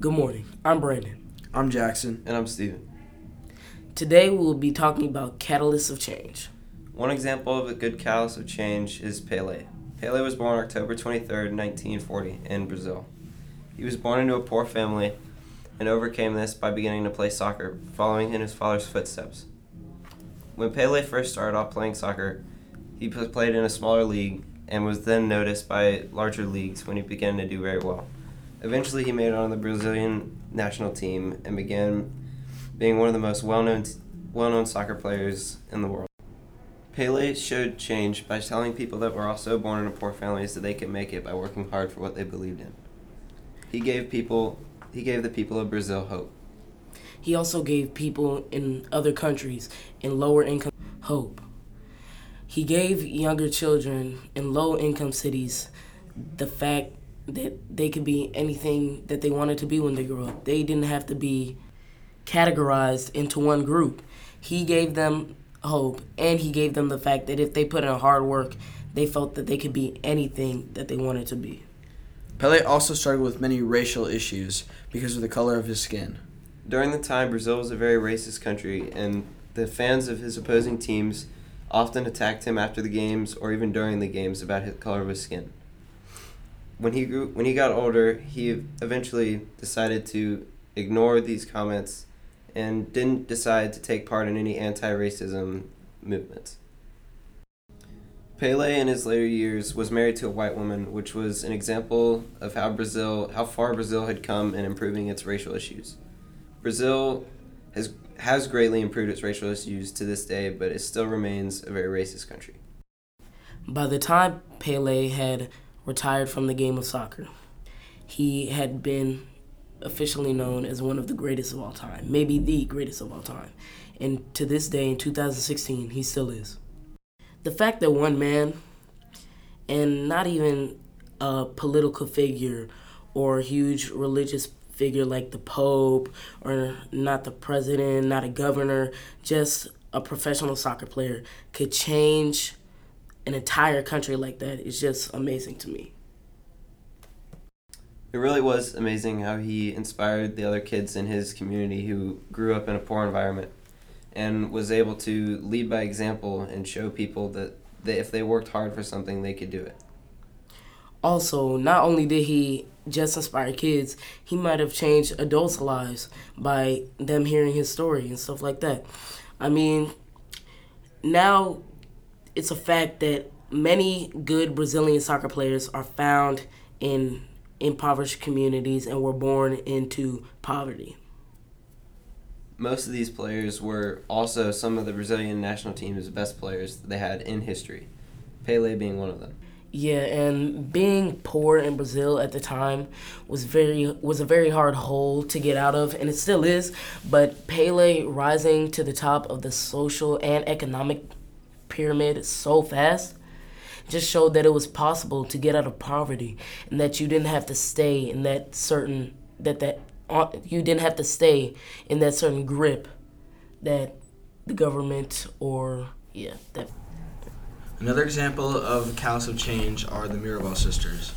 Good morning. I'm Brandon. I'm Jackson. And I'm Steven. Today we will be talking about catalysts of change. One example of a good catalyst of change is Pele. Pele was born October 23, 1940, in Brazil. He was born into a poor family and overcame this by beginning to play soccer, following in his father's footsteps. When Pele first started off playing soccer, he played in a smaller league and was then noticed by larger leagues when he began to do very well. Eventually, he made it on the Brazilian national team and began being one of the most well-known well-known soccer players in the world. Pele showed change by telling people that were also born in poor families that they could make it by working hard for what they believed in. He gave people he gave the people of Brazil hope. He also gave people in other countries in lower income hope. He gave younger children in low income cities the fact that they could be anything that they wanted to be when they grew up. They didn't have to be categorized into one group. He gave them hope and he gave them the fact that if they put in hard work, they felt that they could be anything that they wanted to be. Pele also struggled with many racial issues because of the color of his skin. During the time, Brazil was a very racist country, and the fans of his opposing teams often attacked him after the games or even during the games about the color of his skin. When he grew, when he got older, he eventually decided to ignore these comments and didn't decide to take part in any anti-racism movements. Pele in his later years was married to a white woman, which was an example of how Brazil, how far Brazil had come in improving its racial issues. Brazil has has greatly improved its racial issues to this day, but it still remains a very racist country. By the time Pele had retired from the game of soccer, he had been officially known as one of the greatest of all time, maybe the greatest of all time. And to this day, in 2016, he still is the fact that one man and not even a political figure or a huge religious figure like the Pope or not the president, not a governor, just a professional soccer player could change an entire country like that is just amazing to me. It really was amazing how he inspired the other kids in his community who grew up in a poor environment and was able to lead by example and show people that, that if they worked hard for something, they could do it. Also, not only did he just inspire kids, he might have changed adults' lives by them hearing his story and stuff like that. I mean, now it's a fact that many good Brazilian soccer players are found in impoverished communities and were born into poverty most of these players were also some of the Brazilian national team's best players they had in history, Pele being one of them. Yeah, and being poor in Brazil at the time was very was a very hard hole to get out of, and it still is. But Pele rising to the top of the social and economic pyramid so fast just showed that it was possible to get out of poverty, and that you didn't have to stay in that certain that that uh, you didn't have to stay in that certain grip that the government or yeah that. Another example of callous of change are the Mirabal sisters.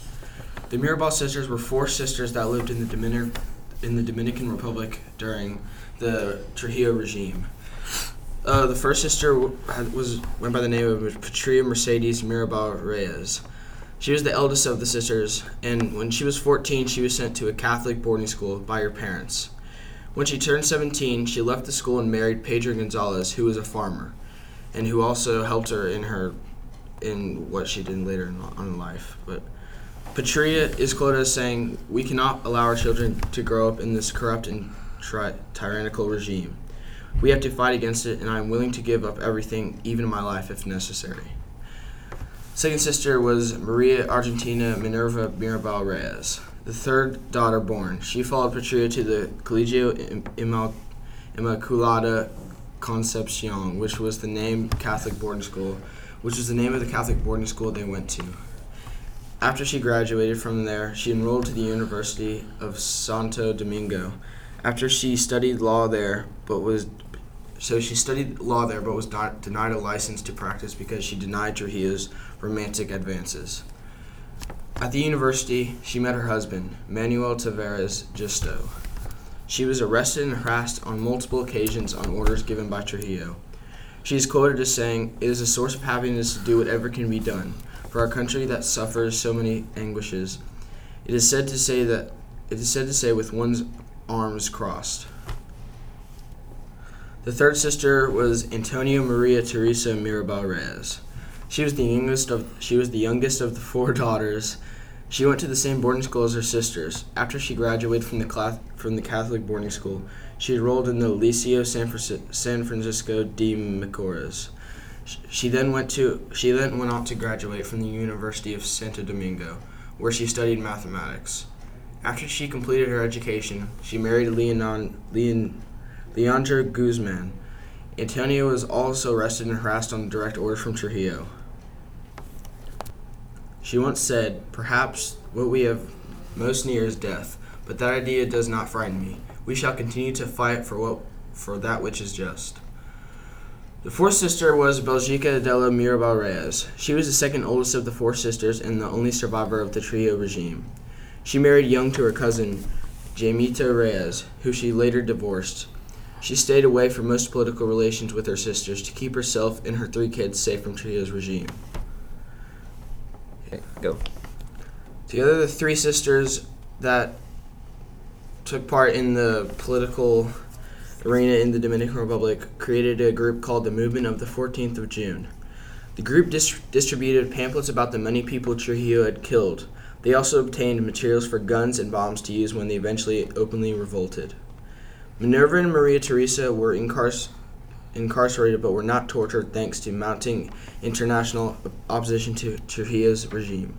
The Mirabal sisters were four sisters that lived in the Dominican in the Dominican Republic during the Trujillo regime. Uh, the first sister was went by the name of Patria Mercedes Mirabal Reyes. She was the eldest of the sisters, and when she was 14, she was sent to a Catholic boarding school by her parents. When she turned 17, she left the school and married Pedro Gonzalez, who was a farmer, and who also helped her in her in what she did later in, in life. But Patria is quoted as saying, "We cannot allow our children to grow up in this corrupt and tri- tyrannical regime. We have to fight against it, and I am willing to give up everything, even my life, if necessary." Second sister was Maria Argentina Minerva Mirabal Reyes, the third daughter born. She followed Patria to the Colegio Inmaculada Concepcion, which was the name Catholic boarding school, which was the name of the Catholic boarding school they went to. After she graduated from there, she enrolled to the University of Santo Domingo. After she studied law there, but was so she studied law there, but was denied a license to practice because she denied Trujillo's romantic advances. At the university, she met her husband, Manuel Tavárez Justo. She was arrested and harassed on multiple occasions on orders given by Trujillo. She is quoted as saying, It is a source of happiness to do whatever can be done for our country that suffers so many anguishes. It is said to say that it is said to say with one's arms crossed. The third sister was Antonia Maria Teresa Mirabal Reyes. She was the youngest of she was the youngest of the four daughters. She went to the same boarding school as her sisters. After she graduated from the class, from the Catholic boarding school, she enrolled in the Liceo San, Francisco, San Francisco de Macorís. She then went to she then went on to graduate from the University of Santo Domingo, where she studied mathematics. After she completed her education, she married Leonon, Leon, Leandro Guzman. Antonio was also arrested and harassed on direct orders from Trujillo. She once said, Perhaps what we have most near is death, but that idea does not frighten me. We shall continue to fight for what for that which is just. The fourth sister was Belgica Adela Mirabal Reyes. She was the second oldest of the four sisters and the only survivor of the Trujillo regime. She married young to her cousin, Jamita Reyes, who she later divorced. She stayed away from most political relations with her sisters to keep herself and her three kids safe from Trujillo's regime. Okay, go. Together, the three sisters that took part in the political arena in the Dominican Republic created a group called the Movement of the 14th of June. The group dis- distributed pamphlets about the many people Trujillo had killed. They also obtained materials for guns and bombs to use when they eventually openly revolted. Minerva and Maria Teresa were incar- incarcerated but were not tortured thanks to mounting international opposition to Trujillo's regime.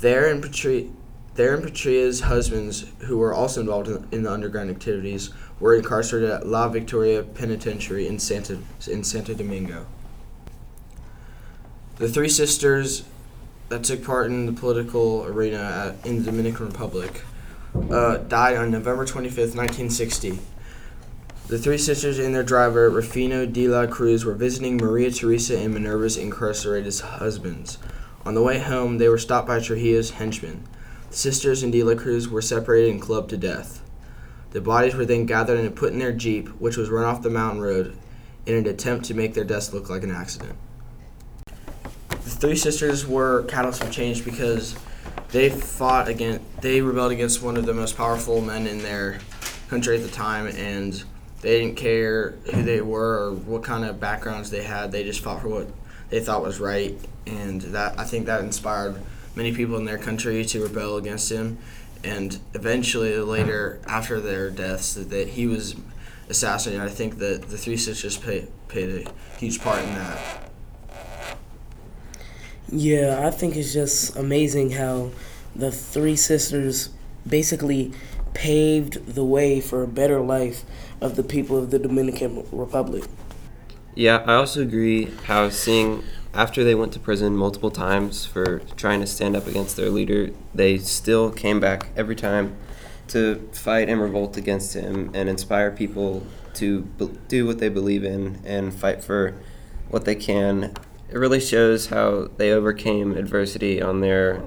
There in Patri- there and Patria's husbands, who were also involved in, in the underground activities, were incarcerated at La Victoria Penitentiary in Santa, in Santo Domingo. The three sisters that took part in the political arena at, in the Dominican Republic uh, died on November 25th, 1960. The three sisters and their driver, Rufino de la Cruz, were visiting Maria Teresa and Minerva's incarcerated husbands. On the way home, they were stopped by Trujillo's henchmen. The sisters and de la Cruz were separated and clubbed to death. The bodies were then gathered and put in their jeep, which was run off the mountain road, in an attempt to make their deaths look like an accident. The three sisters were catalysts for change because they fought against, they rebelled against one of the most powerful men in their country at the time, and they didn't care who they were or what kind of backgrounds they had. They just fought for what they thought was right, and that I think that inspired many people in their country to rebel against him. And eventually, later after their deaths, that, he was assassinated. I think that the three sisters played a huge part in that. Yeah, I think it's just amazing how the three sisters basically paved the way for a better life of the people of the Dominican Republic. Yeah, I also agree how seeing after they went to prison multiple times for trying to stand up against their leader, they still came back every time to fight and revolt against him and inspire people to do what they believe in and fight for what they can. It really shows how they overcame adversity on their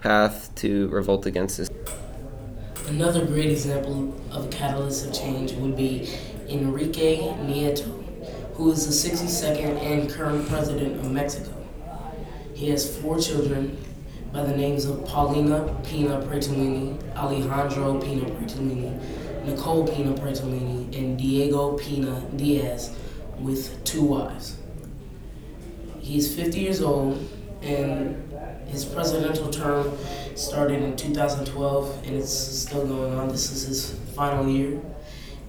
path to revolt against this. Another great example of a catalyst of change would be Enrique Nieto, who is the 62nd and current president of Mexico. He has four children by the names of Paulina Pina Pretelini, Alejandro Pina Pretelini, Nicole Pina Pretelini, and Diego Pina Diaz, with two wives. He's 50 years old, and his presidential term started in 2012, and it's still going on. This is his final year,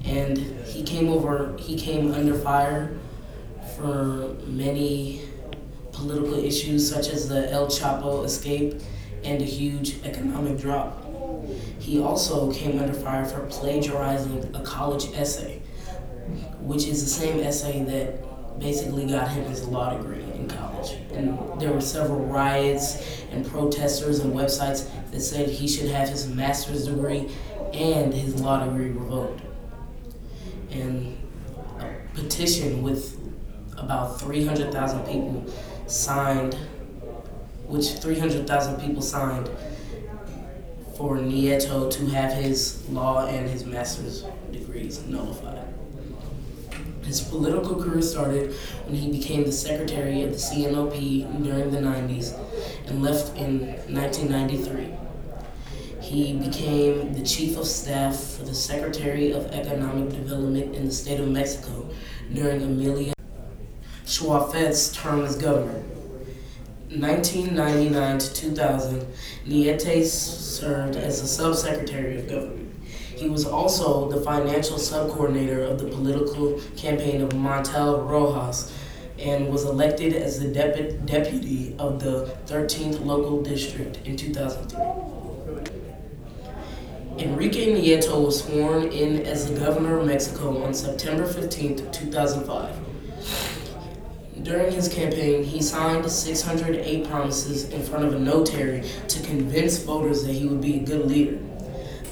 and he came over. He came under fire for many political issues, such as the El Chapo escape and a huge economic drop. He also came under fire for plagiarizing a college essay, which is the same essay that basically got him his law degree in college. And there were several riots and protesters and websites that said he should have his master's degree and his law degree revoked. And a petition with about 300,000 people signed which 300,000 people signed for Nieto to have his law and his master's degrees nullified. His political career started when he became the secretary of the CNOP during the 90s and left in 1993. He became the chief of staff for the Secretary of Economic Development in the state of Mexico during Emilio Chuayffet's term as governor. 1999 to 2000, Nieto served as the subsecretary of government. He was also the financial subcoordinator of the political campaign of Montiel Rojas and was elected as the dep- deputy of the 13th local district in 2003. Enrique Nieto was sworn in as the governor of Mexico on September 15, 2005. During his campaign, he signed 608 promises in front of a notary to convince voters that he would be a good leader.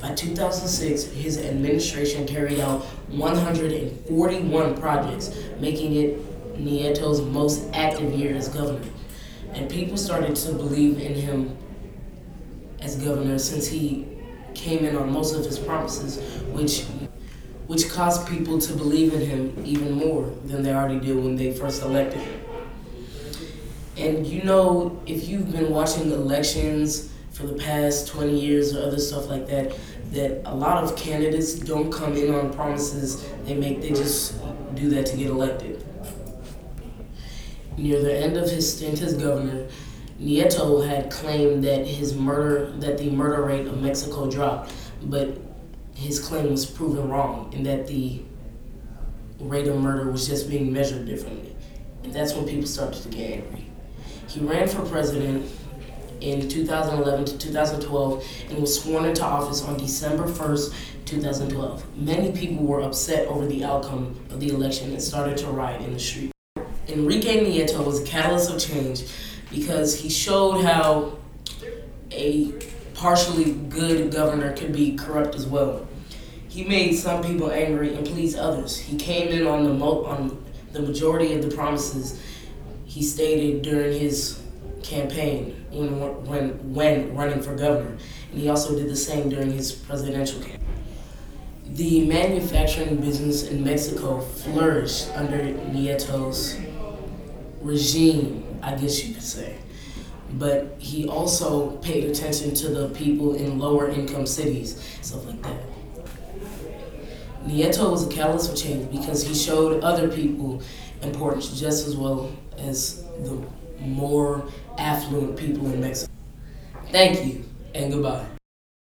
By 2006, his administration carried out 141 projects, making it Nieto's most active year as governor. And people started to believe in him as governor since he came in on most of his promises, which which caused people to believe in him even more than they already did when they first elected him. And you know, if you've been watching elections for the past 20 years or other stuff like that, that a lot of candidates don't come in on promises they make, they just do that to get elected. Near the end of his stint as governor, Nieto had claimed that his murder that the murder rate of Mexico dropped, but his claim was proven wrong and that the rate of murder was just being measured differently. And that's when people started to get angry. He ran for president in 2011 to 2012 and was sworn into office on December 1st, 2012. Many people were upset over the outcome of the election and started to riot in the street. Enrique Nieto was a catalyst of change because he showed how a partially good governor could be corrupt as well. He made some people angry and pleased others. He came in on the mo- on the majority of the promises he stated during his campaign when when when running for governor, and he also did the same during his presidential campaign. The manufacturing business in Mexico flourished under Nieto's regime, I guess you could say. But he also paid attention to the people in lower income cities, stuff like that. Nieto was a catalyst for change because he showed other people importance just as well as the more affluent people in Mexico. Thank you and goodbye.